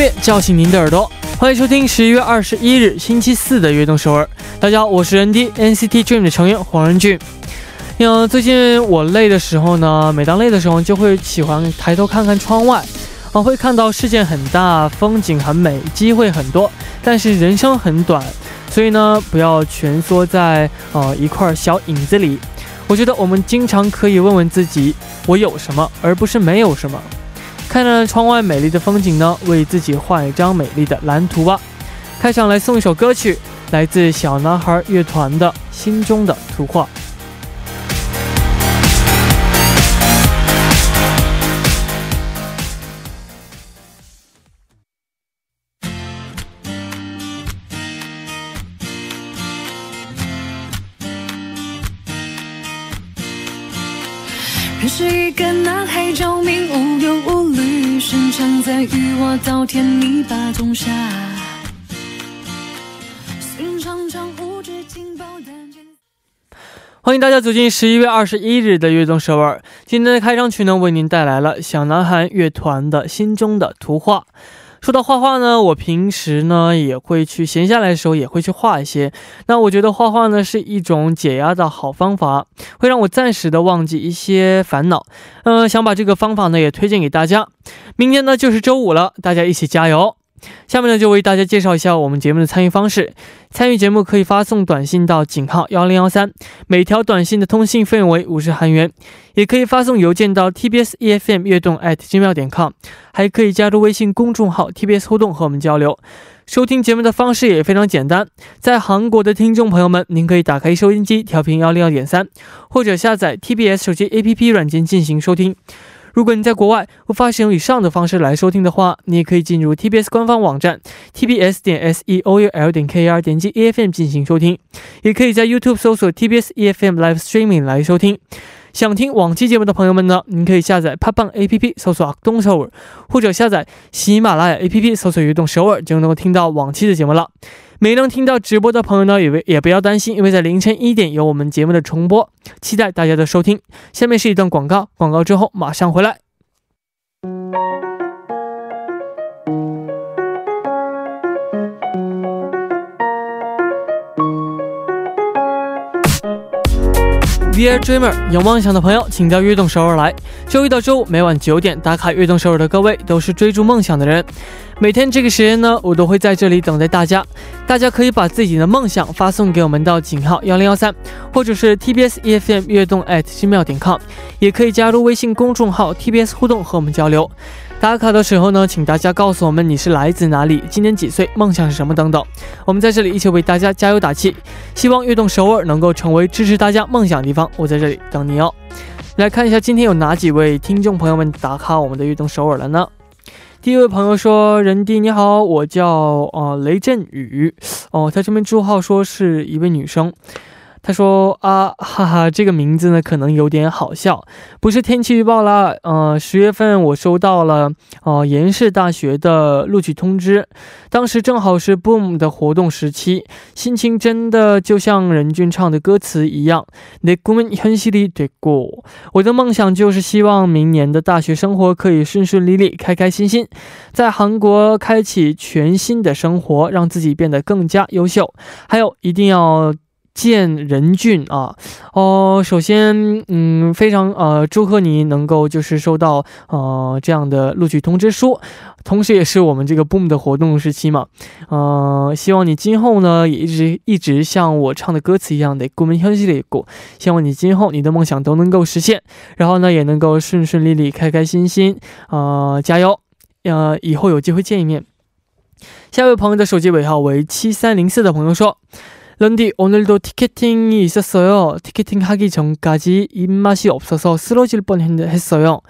月叫醒您的耳朵，欢迎收听十一月二十一日星期四的《悦动首尔》。大家好，我是 N D NCT Dream 的成员黄仁俊。嗯，最近我累的时候呢，每当累的时候，就会喜欢抬头看看窗外，啊，会看到世界很大，风景很美，机会很多，但是人生很短，所以呢，不要蜷缩在呃一块小影子里。我觉得我们经常可以问问自己，我有什么，而不是没有什么。看着窗外美丽的风景呢，为自己画一张美丽的蓝图吧。开场来送一首歌曲，来自小男孩乐团的《心中的图画》。是一个男孩，着迷无忧无虑，深藏在与我稻田泥巴中下。欢迎大家走进十一月二十一日的悦动首尔。今天的开场曲呢，为您带来了小男孩乐团的心中的图画。说到画画呢，我平时呢也会去闲下来的时候也会去画一些。那我觉得画画呢是一种解压的好方法，会让我暂时的忘记一些烦恼。嗯，想把这个方法呢也推荐给大家。明天呢就是周五了，大家一起加油。下面呢，就为大家介绍一下我们节目的参与方式。参与节目可以发送短信到井号幺零幺三，每条短信的通信费用为五十韩元；也可以发送邮件到 tbs efm 悦动 at 金妙点 com，还可以加入微信公众号 tbs 互动和我们交流。收听节目的方式也非常简单，在韩国的听众朋友们，您可以打开收音机调频幺零幺点三，或者下载 tbs 手机 app 软件进行收听。如果你在国外无法使用以上的方式来收听的话，你也可以进入 TBS 官方网站 tbs 点 s e o u l 点 k r 点击 E F M 进行收听，也可以在 YouTube 搜索 TBS E F M Live Streaming 来收听。想听往期节目的朋友们呢，您可以下载 p 棒 A P P 搜索东首尔，或者下载喜马拉雅 A P P 搜索移动首尔，就能够听到往期的节目了。没能听到直播的朋友呢，也也不要担心，因为在凌晨一点有我们节目的重播，期待大家的收听。下面是一段广告，广告之后马上回来。Dear Dreamer，有梦想的朋友，请到悦动首尔来。周一到周五每晚九点打卡悦动首尔的各位，都是追逐梦想的人。每天这个时间呢，我都会在这里等待大家。大家可以把自己的梦想发送给我们到井号幺零幺三，或者是 TBS EFM 悦动 at 奇妙点 com，也可以加入微信公众号 TBS 互动和我们交流。打卡的时候呢，请大家告诉我们你是来自哪里，今年几岁，梦想是什么等等。我们在这里一起为大家加油打气，希望悦动首尔能够成为支持大家梦想的地方。我在这里等你哦。来看一下今天有哪几位听众朋友们打卡我们的悦动首尔了呢？第一位朋友说：“人弟你好，我叫呃雷振宇哦，他这边朱号说是一位女生。”他说啊，哈哈，这个名字呢可能有点好笑，不是天气预报啦。呃，十月份我收到了呃延世大学的录取通知，当时正好是 Boom 的活动时期，心情真的就像任俊唱的歌词一样。내꿈은현실이됐 고， 我的梦想就是希望明年的大学生活可以顺顺利利、开开心心，在韩国开启全新的生活，让自己变得更加优秀。还有一定要。 见仁俊啊，哦，首先，嗯，非常呃祝贺你能够就是收到呃这样的录取通知书，同时也是我们这个 boom 的活动时期嘛，呃，希望你今后呢也一直一直像我唱的歌词一样的鼓满勇气的一鼓，希望你今后你的梦想都能够实现，然后呢也能够顺顺利利、开开心心，啊，加油，呃，以后有机会见一面。下一位朋友的手机尾号为七三零四的朋友说。 런디 오늘도 티켓팅이 있었어요. 티켓팅 하기 전까지 입맛이 없어서 쓰러질 뻔했어요.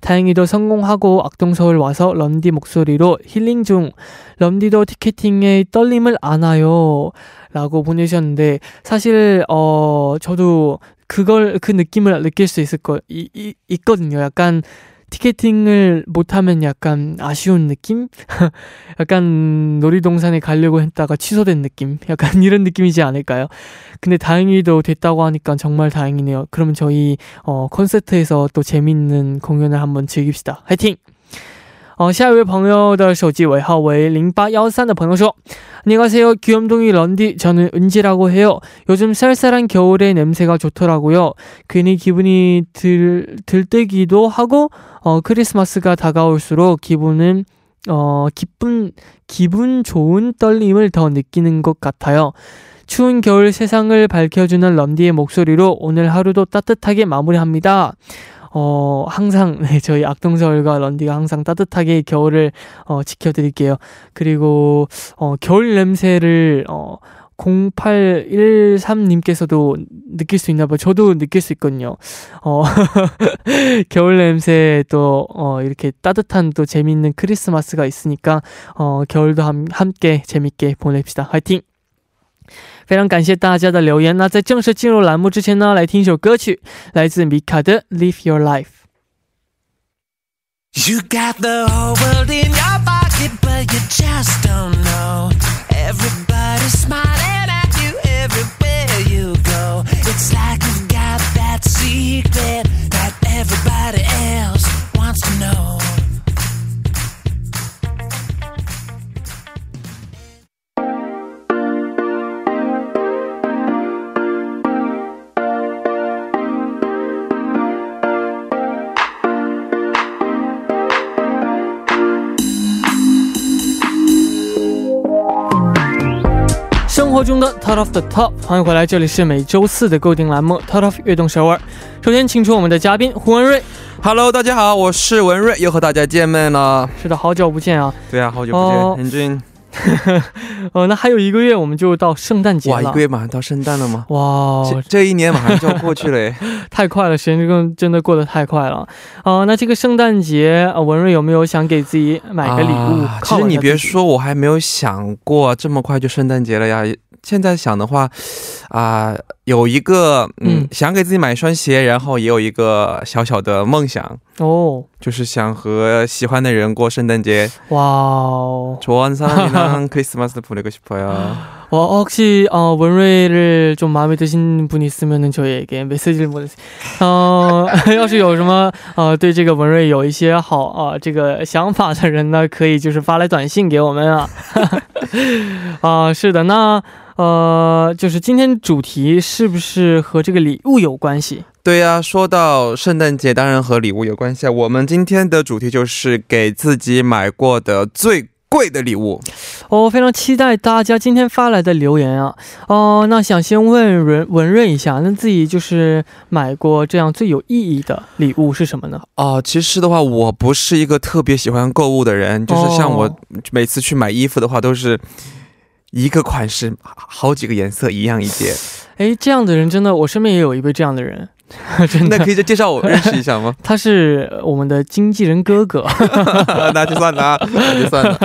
다행히도 성공하고 악동서울 와서 런디 목소리로 힐링 중. 런디도 티켓팅에 떨림을 안아요. 라고 보내셨는데 사실 어 저도 그걸 그 느낌을 느낄 수 있을 거 이, 이, 있거든요. 약간 티켓팅을 못하면 약간 아쉬운 느낌? 약간 놀이동산에 가려고 했다가 취소된 느낌? 약간 이런 느낌이지 않을까요? 근데 다행히도 됐다고 하니까 정말 다행이네요. 그러면 저희 어, 콘서트에서 또 재밌는 공연을 한번 즐깁시다. 화이팅! 哦，下一位朋友的手机尾号为零八幺三的朋友说：“안녕하세요귀염둥이런디저는은지라고해요요즘쌀쌀한겨울에냄새가좋더라고요괜히기분이들들뜨기도하고어크리스마스가다가올수록기분은어기쁜기분좋은떨림을더느끼는것같아요 추운 겨울 세상을 밝혀주는 런디의 목소리로 오늘 하루도 따뜻하게 마무리합니다. 어, 항상, 네, 저희 악동서울과 런디가 항상 따뜻하게 겨울을, 어, 지켜드릴게요. 그리고, 어, 겨울 냄새를, 어, 0813님께서도 느낄 수 있나 봐요. 저도 느낄 수 있거든요. 어, 겨울 냄새 또, 어, 이렇게 따뜻한 또 재밌는 크리스마스가 있으니까, 어, 겨울도 함, 함께 재밌게 보냅시다. 화이팅! 非常感谢大家的留言。那在正式进入栏目之前呢，来听一首歌曲，来自米卡的《Live Your Life》。You got the whole world in your pocket, but you just don't know. Everybody's smiling at you everywhere you go. It's like you've got that secret that everybody else wants to know. 中的 Top of the Top，欢迎回来，这里是每周四的固定栏目 Top of 悦动首尔。首先，请出我们的嘉宾胡文瑞。Hello，大家好，我是文瑞，又和大家见面了。是的，好久不见啊。对啊，好久不见，很俊。哦，那还有一个月我们就到圣诞节了。哇，一个月马上到圣诞了吗？哇，这一年马上就要过去了，太快了，时间真真的过得太快了。哦，那这个圣诞节，文瑞有没有想给自己买个礼物？啊其实你别说，我还没有想过这么快就圣诞节了呀。现在想的话，啊，有一个嗯，想给自己买一双鞋，然后也有一个小小的梦想哦，就是想和喜欢的人过圣诞节。哇哦，좋아하는사람이랑크리스마스보내고싶어요 어, 혹시 어, 원래를 좀 마음에 드신 분이 있으면은 저희에게 메시지를 보내세요. 어, 要是有什么呃对这个文瑞有一些好啊这个想法的人呢，可以就是发来短信给我们啊。啊，是的，那。呃，就是今天主题是不是和这个礼物有关系？ 对呀，说到圣诞节，当然和礼物有关系啊。我们今天的主题就是给自己买过的最贵的礼物。哦，非常期待大家今天发来的留言啊。哦，那想先问文文润一下，那自己就是买过这样最有意义的礼物是什么呢？哦，其实的话，我不是一个特别喜欢购物的人，就是像我每次去买衣服的话，都是。一个款式，好几个颜色，一样一件。哎，这样的人真的，我身边也有一位这样的人。那可以再介绍我认识一下吗？他是我们的经纪人哥哥，那就算了，那就算了。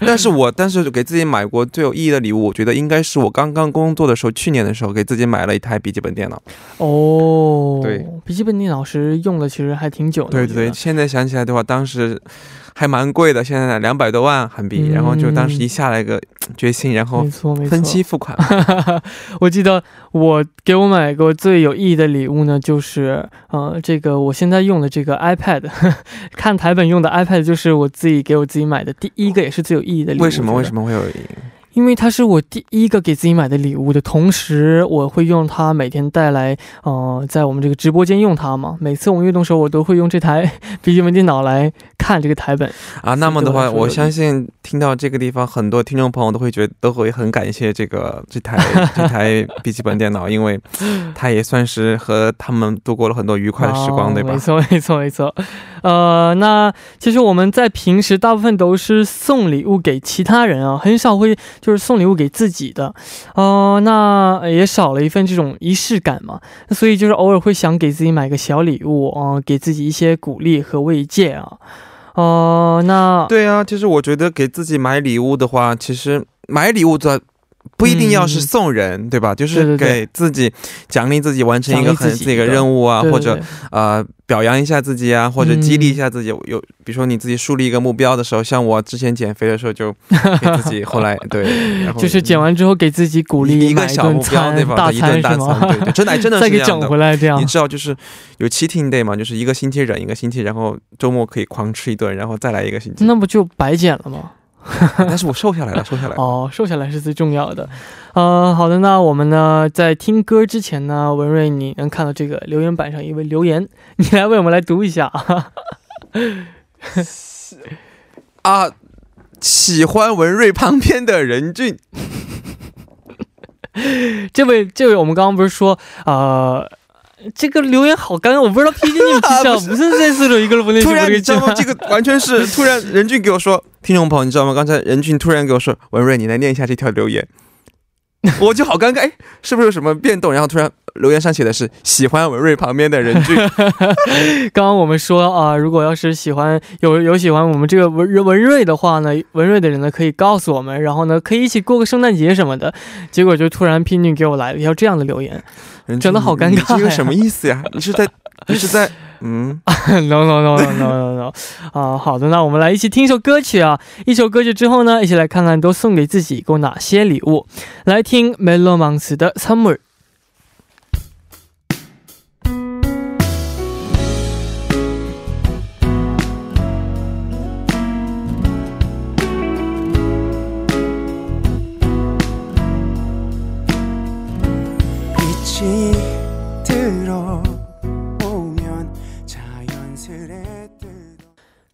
但是我，但是给自己买过最有意义的礼物，我觉得应该是我刚刚工作的时候，去年的时候给自己买了一台笔记本电脑。哦，对，笔记本电脑是用了，其实还挺久的。对对对，现在想起来的话，当时。还蛮贵的，现在两百多万韩币，然后就当时一下来个决心，然后分期付款。我记得我给我买过最有意义的礼物呢，就是呃，这个我现在用的这个 iPad，看台本用的 iPad，就是我自己给我自己买的第一个，也是最有意义的礼物。为什么？为什么会有？因为它是我第一个给自己买的礼物的同时，我会用它每天带来，呃，在我们这个直播间用它嘛。每次我们运动的时候，我都会用这台 笔记本电脑来看这个台本啊。那么的话，我相信听到这个地方，很多听众朋友都会觉得都会很感谢这个这台这台笔记本电脑，因为它也算是和他们度过了很多愉快的时光，对吧？没错，没错，没错。呃，那其实我们在平时大部分都是送礼物给其他人啊，很少会。就是送礼物给自己的，哦，那也少了一份这种仪式感嘛。所以就是偶尔会想给自己买个小礼物啊，给自己一些鼓励和慰藉啊。哦，那对啊，其实我觉得给自己买礼物的话，其实买礼物在不一定要是送人，对吧？就是给自己奖励自己，完成一个很这个任务啊，或者呃表扬一下自己啊，或者激励一下自己。有比如说你自己树立一个目标的时候，像我之前减肥的时候，就给自己后来对，然后就是减完之后给自己鼓励一个小目标，对吧？一顿大餐，对对，真的真的是这样的。你知道就是有 cheating day 嘛，就是一个星期忍一个星期，然后周末可以狂吃一顿，然后再来一个星期，那不就白减了吗？但是我瘦下来了，瘦下来哦，瘦下来是最重要的。呃，好的，那我们呢，在听歌之前呢，文瑞，你能看到这个留言板上一位留言，你来为我们来读一下啊。啊，喜欢文瑞旁边的任俊，这位，这位，我们刚刚不是说呃。这个留言好尴尬，我不知道 P D 你们听到不是这次的一个不突然你知道吗？这个完全是 突然，任俊给我说，听众朋友你知道吗？刚才任俊突然给我说，文瑞你来念一下这条留言，我就好尴尬，哎，是不是有什么变动？然后突然留言上写的是喜欢文瑞旁边的人俊。刚刚我们说啊，如果要是喜欢有有喜欢我们这个文文瑞的话呢，文瑞的人呢可以告诉我们，然后呢可以一起过个圣诞节什么的。结果就突然拼命给我来了一条这样的留言。真的好尴尬，这个什么意思呀？你是在你是在嗯？No No No No No No 啊！好的，那我们来一起听一首歌曲啊！一首歌曲之后呢，一起来看看都送给自己过哪些礼物。来听 Melomans 的 Summer。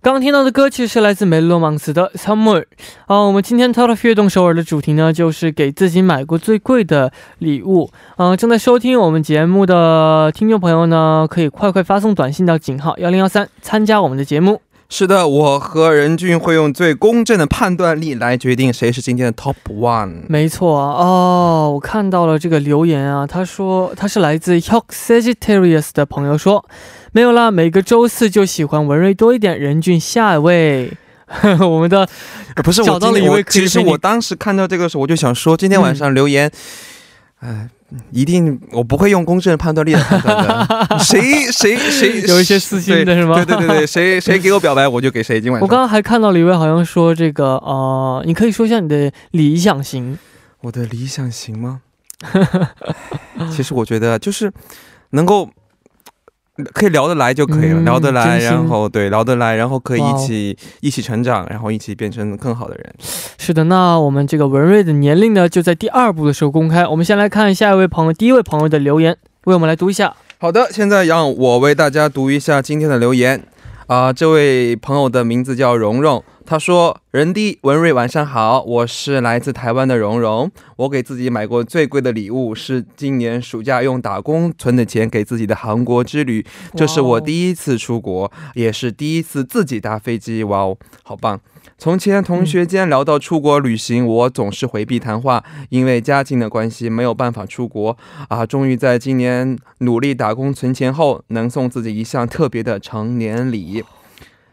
刚听到的歌曲是来自梅洛芒斯的《Summer》啊，我们今天 Top of 悦动首尔的主题呢，就是给自己买过最贵的礼物。嗯，正在收听我们节目的听众朋友呢，可以快快发送短信到井号幺零幺三，参加我们的节目。是的，我和任俊会用最公正的判断力来决定谁是今天的 Top One。没错哦，我看到了这个留言啊，他说他是来自 Hok Sagittarius 的朋友说。没有啦，每个周四就喜欢文瑞多一点。任俊，下一位，我们的不是 找到了一位。其实我当时看到这个时候，我就想说，今天晚上留言，哎，一定我不会用公正判断力来判断的。谁谁谁 有一些私心的是吗？对对对对，谁 谁给我表白，我就给谁。今晚我刚刚还看到了一位，好像说这个呃，你可以说一下你的理想型。我的理想型吗？其实我觉得就是能够。可以聊得来就可以了，聊得来，然后对聊得来，然后可以一起一起成长，然后一起变成更好的人。是的，那我们这个文瑞的年龄呢，就在第二部的时候公开。我们先来看下一位朋友，第一位朋友的留言，为我们来读一下。好的，现在让我为大家读一下今天的留言。啊，这位朋友的名字叫蓉蓉。他说：“人弟文瑞，晚上好，我是来自台湾的蓉蓉。我给自己买过最贵的礼物是今年暑假用打工存的钱给自己的韩国之旅。这是我第一次出国，也是第一次自己搭飞机。哇哦，好棒！从前同学间聊到出国旅行，我总是回避谈话，因为家境的关系没有办法出国。啊，终于在今年努力打工存钱后，能送自己一项特别的成年礼。”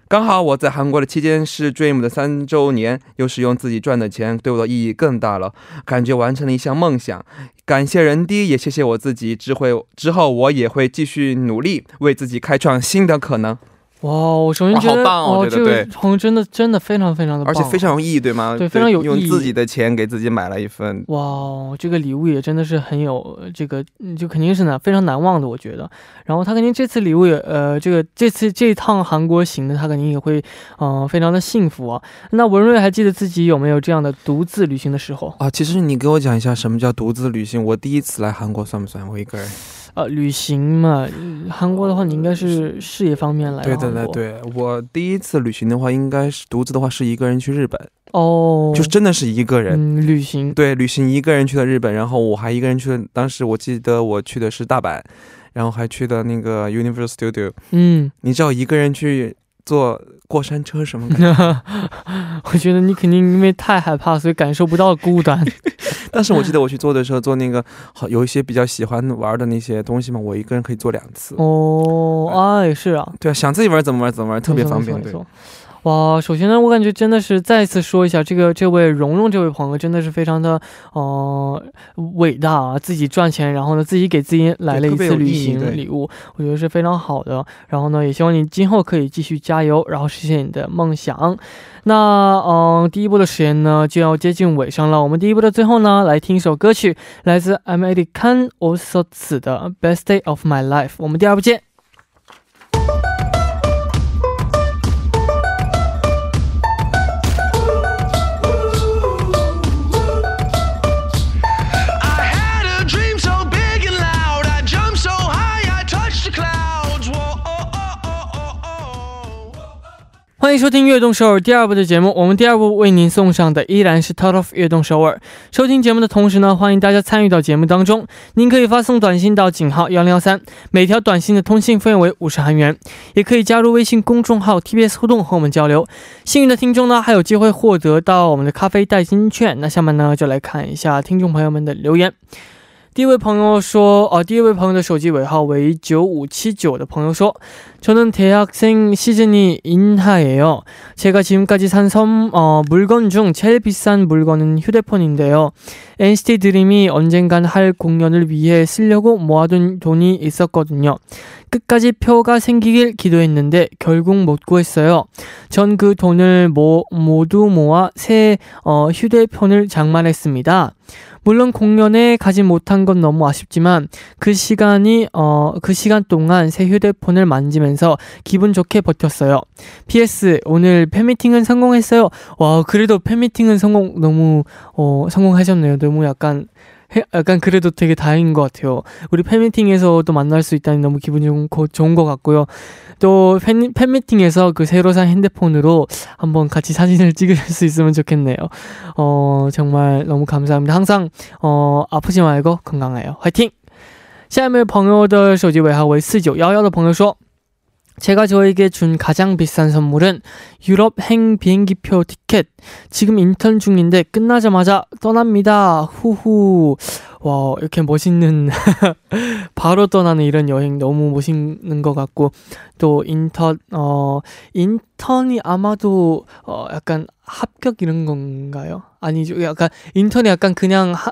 刚好我在韩国的期间是 Dream 的三周年，又是用自己赚的钱，对我的意义更大了，感觉完成了一项梦想。感谢人低，也谢谢我自己智慧。之后我也会继续努力，为自己开创新的可能。哇，我首先觉得，哦，这个朋友真的真的非常非常的棒，而且非常有意义，对吗？对，非常有意义。用自己的钱给自己买了一份。哇，这个礼物也真的是很有这个，就肯定是难非常难忘的，我觉得。然后他肯定这次礼物也，呃，这个这次这一趟韩国行的，他肯定也会，嗯，非常的幸福啊。那文瑞还记得自己有没有这样的独自旅行的时候啊？其实你给我讲一下什么叫独自旅行？我第一次来韩国算不算？我一个人。呃，旅行嘛，韩国的话，你应该是事业方面来。对对对对，我第一次旅行的话，应该是独自的话，是一个人去日本。哦，就真的是一个人旅行。对，旅行一个人去的日本，然后我还一个人去的。当时我记得我去的是大阪，然后还去的那个 Universal Studio。嗯，你知道一个人去。坐过山车什么的，我觉得你肯定因为太害怕，所以感受不到孤单。但是我记得我去做的时候，做那个好有一些比较喜欢玩的那些东西嘛，我一个人可以做两次。哦，哎，是啊，对啊，想自己玩怎么玩怎么玩，特别方便。对，哇，首先呢，我感觉真的是再次说一下，这个这位蓉蓉这位朋友真的是非常的呃伟大啊，自己赚钱，然后呢自己给自己来了一次旅行礼物，我觉得是非常好的。然后呢，也希望你今后可以继续加油，然后实现你的梦想。那嗯，第一步的时间呢就要接近尾声了，我们第一步的最后呢，来听一首歌曲，来自 American o s o t 的 Best Day of My Life。我们第二部见。欢迎收听《悦动首尔》第二部的节目。我们第二部为您送上的依然是《Top of 悦动首尔》。收听节目的同时呢，欢迎大家参与到节目当中。您可以发送短信到井号幺零幺三，每条短信的通信费用为五十韩元。也可以加入微信公众号 TBS 互动和我们交流。幸运的听众呢，还有机会获得到我们的咖啡代金券。那下面呢，就来看一下听众朋友们的留言。 第一位朋友说，哦，第一位朋友的手机尾号为九五七九的朋友说，저는대학생시즌이인하예요제가지금까지산선어물건중제일비싼물건은휴대폰인데요 NCT 드림이 언젠간 할 공연을 위해 쓰려고 모아둔 돈이 있었거든요. 끝까지 표가 생기길 기도했는데 결국 못 구했어요. 전 그 돈을 모, 모두 모아 새 어, 휴대폰을 장만했습니다. 물론 공연에 가지 못한 건 너무 아쉽지만 그 시간이 어 그 시간 동안 새 휴대폰을 만지면서 기분 좋게 버텼어요. PS 오늘 팬미팅은 성공했어요. 와 그래도 팬미팅은 성공 너무 어 성공하셨네요. 너무 약간 약간 그래도 되게 다행인 것 같아요. 우리 팬미팅에서도 만날 수 있다니 너무 기분이 좋은, 좋은 것 같고요. 또 팬, 팬미팅에서 그 새로 산 핸드폰으로 한번 같이 사진을 찍을 수 있으면 좋겠네요. 어, 정말 너무 감사합니다. 항상, 어, 아프지 말고 건강해요. 화이팅! 下面朋友的手机尾号为四九幺幺的朋友说 제가 저에게 준 가장 비싼 선물은 유럽 행 비행기표 티켓. 지금 인턴 중인데 끝나자마자 떠납니다. 후후. 와, 이렇게 멋있는, 바로 떠나는 이런 여행 너무 멋있는 것 같고, 또 인턴, 어, 인턴이 아마도, 어, 약간 합격 이런 건가요? 아니죠. 약간, 인턴이 약간 그냥 하,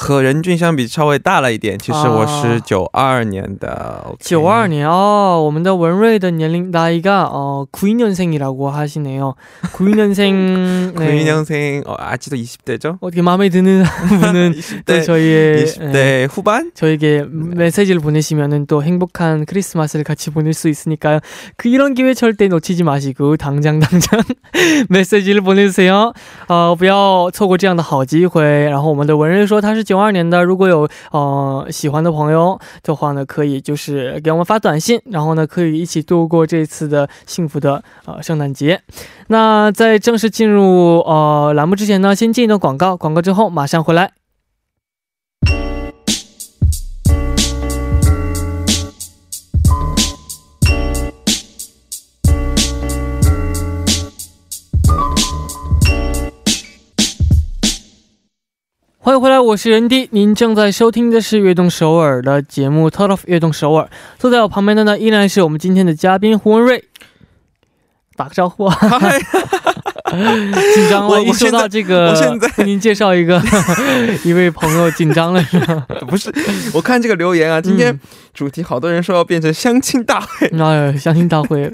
和任俊相比稍微大了一点，其实我是九二年的。九二年哦，我们的文瑞的年龄大一个哦，구이년생이라고하시네 요。 구이년 생， 구이년 생， 哦，아직도20대 죠？ 어떻게마음에드는분은 또 저희20대후반저에게메시지를보내시면은또행복한크리스마스를같이보낼수있으니까요그이런기회절대놓치지마시고당장당장 메시지를보내주세요呃，不要错过这样的好机会。然后我们的文瑞说他是。 九二年的，如果有呃喜欢的朋友的话呢，可以就是给我们发短信，然后呢可以一起度过这次的幸福的呃圣诞节。那在正式进入呃栏目之前呢，先进一段广告，广告之后马上回来。欢迎回来，我是任迪。您正在收听的是《悦动首尔》的节目《Top of 悦动首尔》。坐在我旁边的呢，依然是我们今天的嘉宾胡文瑞。打个招呼啊！紧张了，一说到这个，我现在给您介绍一个 一位朋友，紧张了是吗？不是，我看这个留言啊，今天主题好多人说要变成相亲大会，哎，相亲大会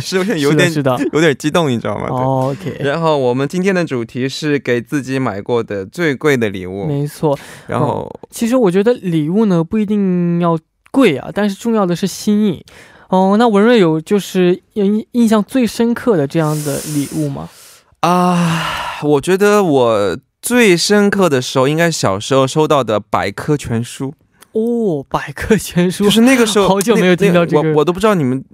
是有点有点有点激动，你知道吗？OK。然后我们今天的主题是给自己买过的最贵的礼物，没错。然后，其实我觉得礼物呢不一定要贵啊，但是重要的是心意。哦，那文瑞有就是印印象最深刻的这样的礼物吗？啊，我觉得我最深刻的时候，应该小时候收到的百科全书。哦，百科全书，就是那个时候，好久没有听到这个，我我都不知道你们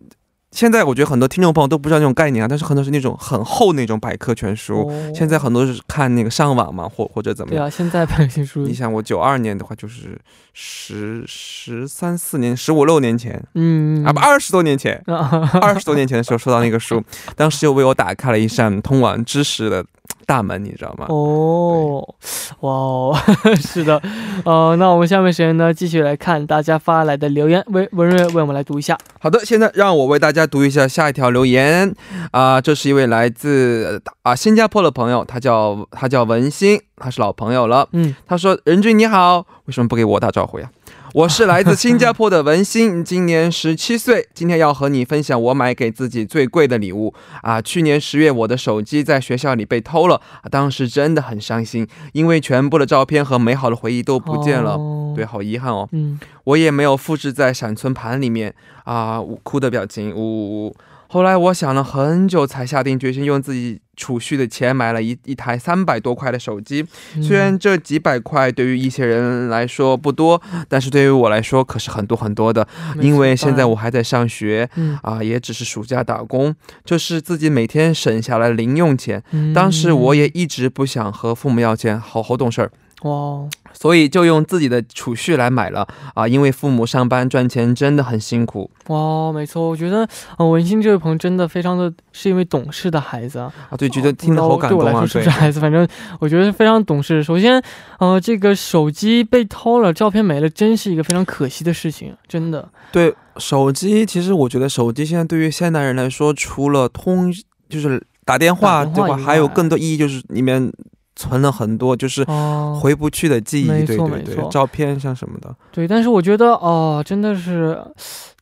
现在我觉得很多听众朋友都不知道那种概念啊，但是很多是那种很厚那种百科全书。哦现在很多是看那个上网嘛，或或者怎么样。对啊，现在百科书你，想我九二年的话，就是十十三四年、十五六年前嗯啊，不二十多年前，啊，二十多年前的时候收到那个书，当时就为我打开了一扇通往知识的大门，你知道吗？哦，哇哦，是的，呃，那我们下面时间呢，继续来看大家发来的留言，文文瑞为我们来读一下。好的，现在让我为大家读一下下一条留言啊、这是一位来自啊、新加坡的朋友，他叫他叫文心，他是老朋友了。嗯，他说：“任俊你好，为什么不给我打招呼呀？我是来自新加坡的文心，今年十七岁，今天要和你分享我买给自己最贵的礼物啊！去年十月，我的手机在学校里被偷了，啊当时真的很伤心，因为全部的照片和美好的回忆都不见了。哦对，，好遗憾哦。嗯，我也没有复制在闪存盘里面啊，呜哭的表情，呜呜呜。后来我想了很久，才下定决心用自己储蓄的钱买了一一台三百多块的手机。嗯虽然这几百块对于一些人来说不多，但是对于我来说可是很多很多的。因为现在我还在上学然啊，也只是暑假打工，这是自己每天省下来零用钱。嗯当时我也一直不想和父母要钱，好好懂事儿。哇哦，所以就用自己的储蓄来买了啊，因为父母上班赚钱真的很辛苦哇哦，没错，我觉得呃文心这位朋友真的非常的是一位懂事的孩子啊。啊，对，觉得听得好感动啊对我来说，是不是孩子？反正我觉得非常懂事。首先，呃，这个手机被偷了，照片没了，真是一个非常可惜的事情，真的。对，手机其实我觉得手机现在对于现代人来说，除了通就是打电话对吧，还有更多意义就是里面存了很多就是哦、回不去的记忆，没对对对照片像什么的。对，但是我觉得哦、真的是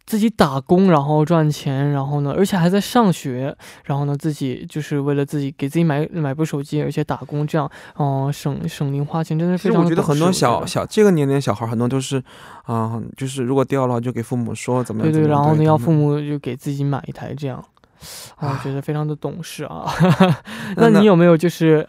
自己打工，然后赚钱，然后呢，而且还在上学，然后呢，自己就是为了自己给自己买买部手机，而且打工这样，哦、省省零花钱，真的其实我非常地懂事觉得很多小小这个年龄的小孩，很多都是啊、就是如果掉了就给父母说怎么样对对。然后呢，要父母就给自己买一台这样，啊，我觉得非常的懂事啊。那 那你有没有就是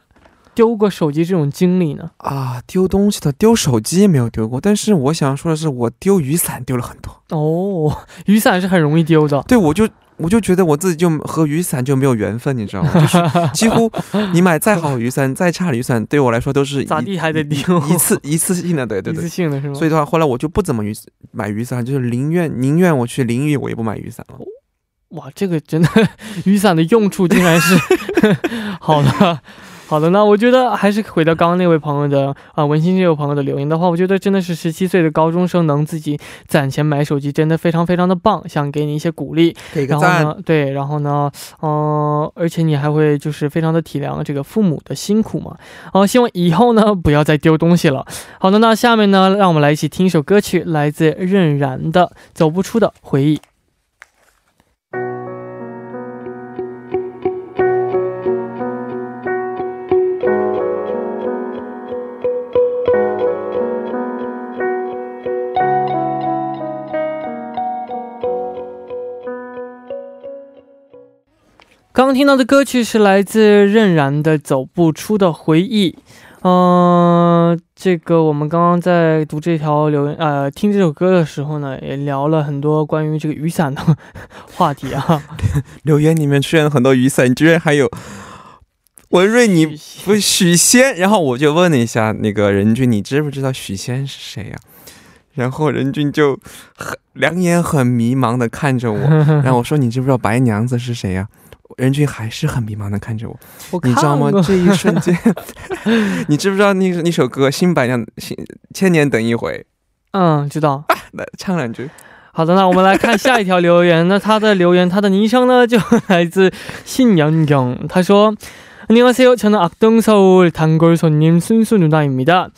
丢过手机这种经历呢？啊，丢东西的丢手机没有丢过，但是我想说的是，我丢雨伞丢了很多。哦，雨伞是很容易丢的。对，我就我就觉得我自己就和雨伞就没有缘分，你知道吗？就是几乎你买再好雨伞，再差的雨伞，对我来说都是咋地还得丢一次一次性的，对对对一次。性的是吗？所以的话，后来我就不怎么雨买雨伞，就是宁愿宁愿我去淋雨，我也不买雨伞了。哇，这个真的 雨伞的用处竟然是 好的。好的，那我觉得还是回到刚刚那位朋友的啊、文心这位朋友的留言的话，我觉得真的是十七岁的高中生能自己攒钱买手机，真的非常非常的棒，想给你一些鼓励。给个赞。然后呢，对，然后呢，呃，而且你还会就是非常的体谅这个父母的辛苦嘛。哦、希望以后呢不要再丢东西了。好的，那下面呢，让我们来一起听一首歌曲，来自任然的《走不出的回忆》。刚刚听到的歌曲是来自任然的《走不出的回忆》。嗯、这个我们刚刚在读这条留言，呃，听这首歌的时候呢，也聊了很多关于这个雨伞的话题啊。留言里面出现了很多雨伞，居然还有文瑞你不许仙，然后我就问了一下那个任俊，你知不知道许仙是谁呀、然后任俊就很两眼很迷茫的看着我，然后我说你知不知道白娘子是谁呀、任俊还是很迷茫的看着我，我你知道吗看过？这一瞬间，你知不知道那那首歌《新白娘》新千年等一回，嗯，知道。来唱两句。好的，那我们来看下一条留言。那他的留言，他的昵称呢，就来自信연경。他说：“안녕하세요，저는 악동 서울 단골 손님 순수 누나입니다.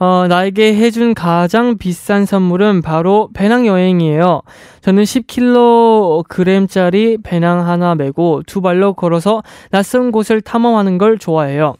어, 나에게 해준 가장 비싼 선물은 바로 배낭 여행이에요. 저는 10kg짜리 배낭 하나 메고 두 발로 걸어서 낯선 곳을 탐험하는 걸 좋아해요.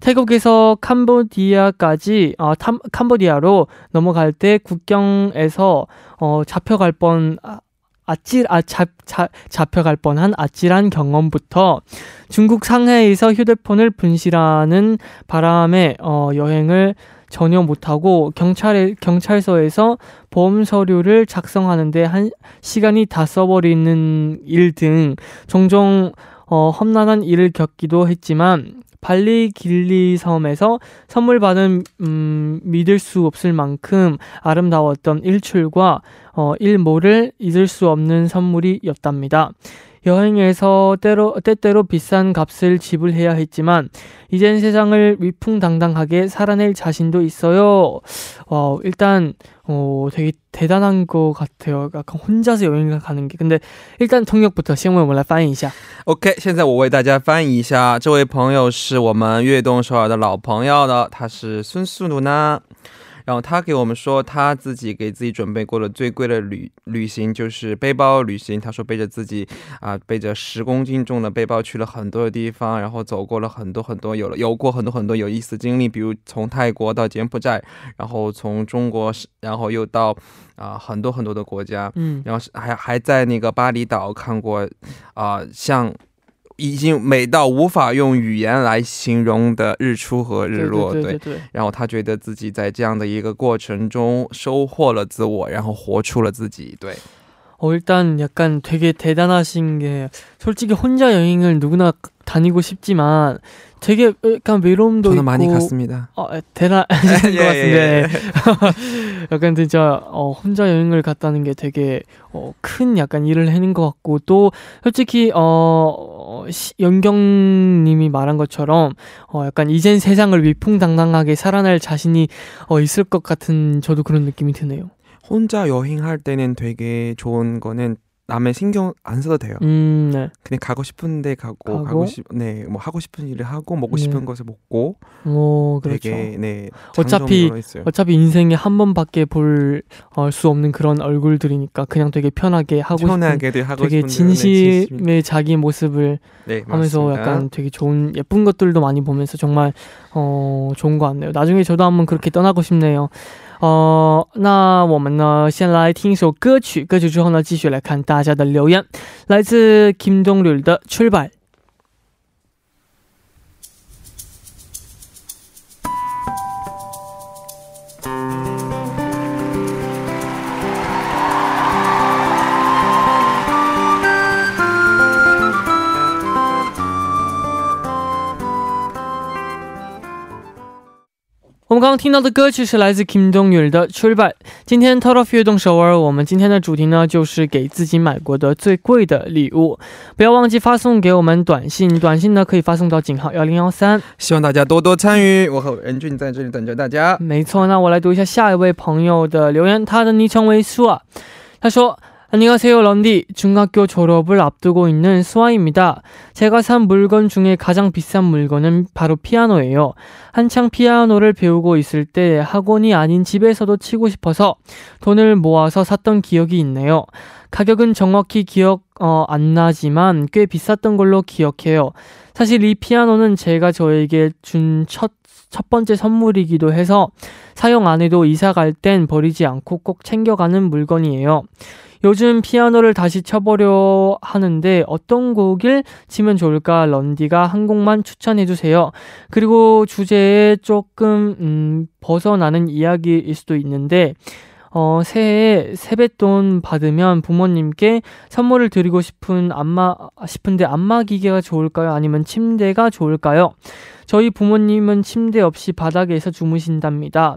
태국에서 캄보디아까지 아, 탐, 캄보디아로 넘어갈 때 국경에서 어, 잡혀갈 뻔 아, 아찔 아 잡, 잡, 잡혀갈 뻔한 아찔한 경험부터 중국 상해에서 휴대폰을 분실하는 바람에 어, 여행을 전혀 못하고 경찰에 경찰서에서 보험 서류를 작성하는데 한 시간이 다 써버리는 일 등 종종 어, 험난한 일을 겪기도 했지만 발리 길리 섬에서 선물 받은 음, 믿을 수 없을 만큼 아름다웠던 일출과 어, 일모를 잊을 수 없는 선물이었답니다. 여행에서 때로, 때때로 비싼 값을 지불해야 했지만, 이젠 세상을 위풍당당하게 살아낼 자신도 있어요. 와, 일단, 어, 되게 대단한 것 같아요. 약간 혼자서 여행을 가는 게. 근데 일단 통역부터 先为我们来翻译一下. OK，现在我为大家翻译一下，这位朋友是我们悦动首尔的老朋友了，他是孙素努呢。 然后他给我们说，他自己给自己准备过的最贵的旅旅行就是背包旅行。他说背着自己啊，背着十公斤重的背包去了很多的地方，然后走过了很多很多，有了有过很多很多有意思的经历，比如从泰国到柬埔寨，然后从中国，然后又到啊很多很多的国家，嗯，然后是还还在那个巴厘岛看过啊像。已经美到无法用语言来形容的日出和日落，对，然后他觉得自己在这样的一个过程中收获了自我，然后活出了自己，对。 어 일단 약간 되게 대단하신 게 솔직히 혼자 여행을 누구나 다니고 싶지만 되게 약간 외로움도 저는 있고 많이 갔습니다. 어, 대단하신 예, 것 같은데 예, 예. 약간 진짜 어, 혼자 여행을 갔다는 게 되게 어, 큰 약간 일을 해낸 것 같고 또 솔직히 어, 연경님이 말한 것처럼 어, 약간 이젠 세상을 위풍당당하게 살아날 자신이 어, 있을 것 같은 저도 그런 느낌이 드네요. 혼자 여행할 때는 되게 좋은 거는 남의 신경 안 써도 돼요. 음, 네. 그냥 가고 싶은데 가고, 가고, 가고 싶, 네, 뭐 하고 싶은 일을 하고 먹고 네. 싶은 것을 먹고. 오, 그렇죠. 되게, 네. 어차피 어차피 인생에 한 번밖에 볼수 어, 없는 그런 얼굴들이니까 그냥 되게 편하게 하고 편하게 싶은, 하고 되게 진심의 네, 자기 모습을 네, 하면서 맞습니다. 약간 되게 좋은 예쁜 것들도 많이 보면서 정말 어, 좋은 것 같네요. 나중에 저도 한번 그렇게 떠나고 싶네요. 哦，那我们呢，先来听一首歌曲，歌曲之后呢，继续来看大家的留言，来自 Kim Dong Ryu 的《출발》。我们刚刚听到的歌曲是来自 Kim Dong Yul 的《출발》。今天 t o t of 悦动首尔，我们今天的主题呢，就是给自己买过的最贵的礼物。不要忘记发送给我们短信，短信呢可以发送到井号幺零幺三。希望大家多多参与，我和任俊在这里等着大家。没错，那我来读一下下一位朋友的留言，他的昵称为苏啊，他说。 안녕하세요 런디 중학교 졸업을 앞두고 있는 수아입니다. 제가 산 물건 중에 가장 비싼 물건은 바로 피아노예요. 한창 피아노를 배우고 있을 때 학원이 아닌 집에서도 치고 싶어서 돈을 모아서 샀던 기억이 있네요. 가격은 정확히 기억 어, 안 나지만 꽤 비쌌던 걸로 기억해요. 사실 이 피아노는 제가 저에게 준첫 첫 번째 선물이기도 해서 사용 안 해도 이사 갈 땐 버리지 않고 꼭 챙겨가는 물건이에요. 요즘 피아노를 다시 쳐보려 하는데 어떤 곡을 치면 좋을까 런디가 한 곡만 추천해주세요. 그리고 주제에 조금 음, 벗어나는 이야기일 수도 있는데 어, 새해에 세뱃돈 받으면 부모님께 선물을 드리고 싶은 안마, 싶은데 안마 기계가 좋을까요? 아니면 침대가 좋을까요? 저희 부모님은 침대 없이 바닥에서 주무신답니다.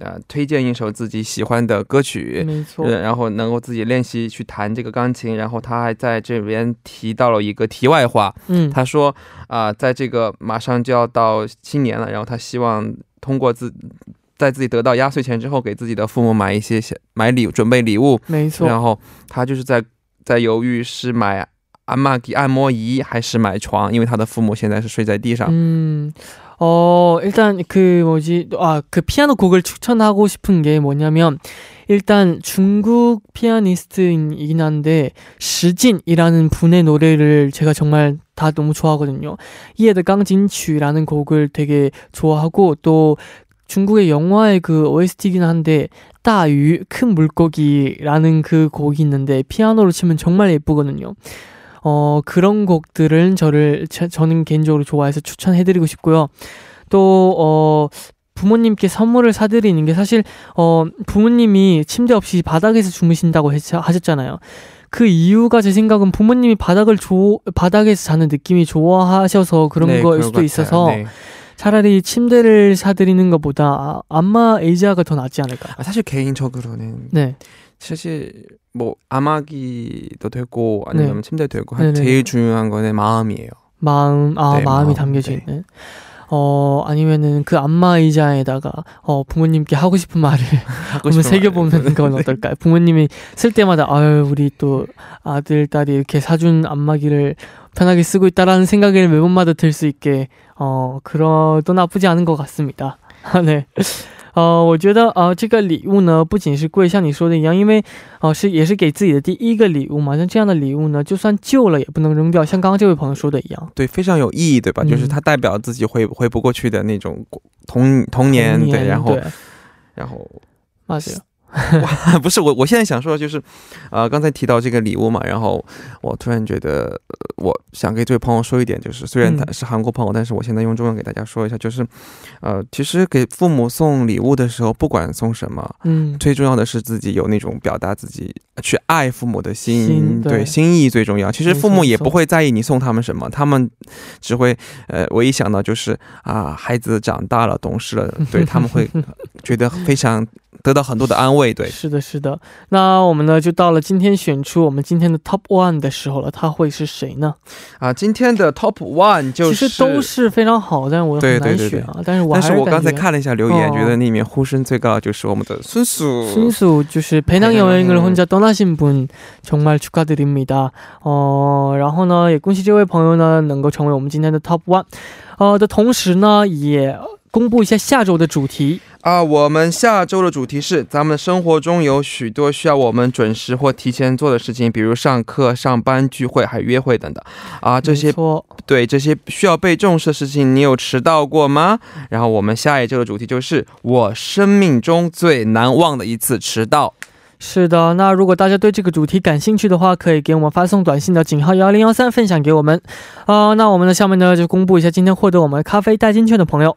呃，推荐一首自己喜欢的歌曲，没错，然后能够自己练习去弹这个钢琴。然后他还在这边提到了一个题外话，嗯，他说啊，在这个马上就要到新年了，然后他希望通过自在自己得到压岁钱之后，给自己的父母买一些买礼准备礼物，没错。然后他就是在在犹豫是买按摩机、按摩仪，还是买床？因为他的父母现在是睡在地上。 음, 어, 일단 그 뭐지, 아, 그 피아노 곡을 추천하고 싶은 게 뭐냐면, 일단 중국 피아니스트이긴 한데, 시진이라는 분의 노래를 제가 정말 다 너무 좋아하거든요. 이에드 깡진추라는 곡을 되게 좋아하고, 또 중국의 영화의 그 OST이긴 한데, 따유, 큰 물고기라는 그 곡이 있는데, 피아노로 치면 정말 예쁘거든요. 어, 그런 곡들은 저를, 저, 저는 개인적으로 좋아해서 추천해드리고 싶고요. 또, 어, 부모님께 선물을 사드리는 게 사실, 어, 부모님이 침대 없이 바닥에서 주무신다고 했, 하셨잖아요. 그 이유가 제 생각은 부모님이 바닥을 조, 바닥에서 자는 느낌이 좋아하셔서 그런 네, 거일 수도 것 같아요. 있어서 네. 차라리 침대를 사드리는 것보다 아, 안마 의자가 더 낫지 않을까. 아, 사실 개인적으로는 네. 사실 뭐 암하기도 되고 아니면 네. 침대도 되고 네네. 제일 중요한 거는 마음이에요. 마음, 아, 네, 마음이 마음, 담겨져 네. 있는. 어, 아니면은 그 안마 의자에다가, 어, 부모님께 하고 싶은 말을 하고 싶은 새겨 보는 말. 건 네. 어떨까요? 부모님이 쓸 때마다, 아유, 우리 또 아들, 딸이 이렇게 사준 안마기를 편하게 쓰고 있다라는 생각이 매번마다 들 수 있게, 어, 그러도 나쁘지 않은 것 같습니다. 对。 呃，我觉得呃这个礼物呢，不仅是贵，像你说的一样，因为哦是也是给自己的第一个礼物嘛，像这样的礼物呢，就算旧了也不能扔掉，像刚刚这位朋友说的一样，对，非常有意义，对吧？就是它代表自己回回不过去的那种，童童年，对，然后然后，啊，对。不是我，我现在想说的就是，呃，刚才提到这个礼物嘛，然后我突然觉得，呃我想给这位朋友说一点，就是虽然他嗯是韩国朋友，但是我现在用中文给大家说一下，就是，呃，其实给父母送礼物的时候，不管送什么，嗯，最重要的是自己有那种表达自己去爱父母的心，心对对心意最重要。其实父母也不会在意你送他们什么，他们只会呃，唯一想到就是啊，孩子长大了，懂事了，对他们会 觉得非常得到很多的安慰。对，是的，是的。那我们呢，就到了今天选出我们今天的 Top One 的时候了。他会是谁呢？啊，今天的 Top One 就是其实都是非常好，但是我很对对对难选啊。但是我但还是我刚才感觉看了一下留言，哦觉得里面呼声最高的就是我们的孙叔。 순수就是배낭여행을 혼자 떠나신 분 정말 축하드립니다. 어, 然后呢，也恭喜这位朋友呢能够成为我们今天的 Top One。呃的同时呢，也 公布一下下周的主题。啊，我们下周的主题是：咱们生活中有许多需要我们准时或提前做的事情，比如上课、上班、聚会，还有约会等等。啊，这些错，对这些需要被重视的事情，你有迟到过吗？然后我们下一周的主题就是我生命中最难忘的一次迟到。是的。那如果大家对这个主题感兴趣的话，可以给我们发送短信的井号幺零幺三分享给我们。啊、那我们的下面呢就公布一下今天获得我们咖啡代金券的朋友。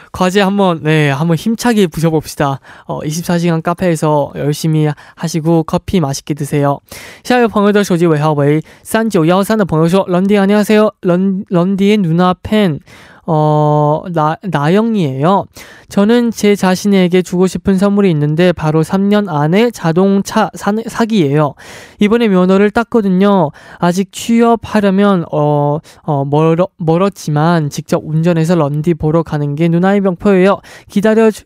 과제 한번 네 한번 힘차게 부셔봅시다. 어 24시간 카페에서 열심히 하시고 커피 맛있게 드세요. 下一位朋友的手机尾号为三九幺三的朋友说런디 안녕하세요. 런 런디의 누나 팬 어, 나, 나영이에요. 저는 제 자신에게 주고 싶은 선물이 있는데 바로 3년 안에 자동차 사, 사기예요. 이번에 면허를 땄거든요. 아직 취업하려면 어, 어 멀어, 멀었지만 직접 운전해서 런디 보러 가는 게 누나의 명표예요. 기다려 주-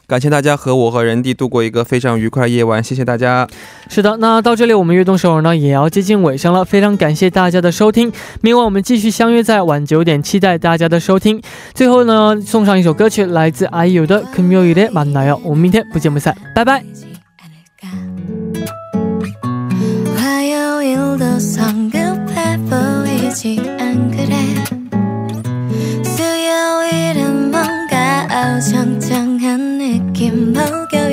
感谢大家和我和人弟度过一个非常愉快的夜晚，谢谢大家。是的，那到这里我们悦动首尔呢也要接近尾声了，非常感谢大家的收听，明晚我们继续相约在晚九点，期待大家的收听。最后呢，送上一首歌曲，来自 IU 的《금요일에만나요》，我们明天不见不散，拜拜。 화요일도 성급해 보이지 않그래 수요일은 뭔가 어정쩡한 느낌 목요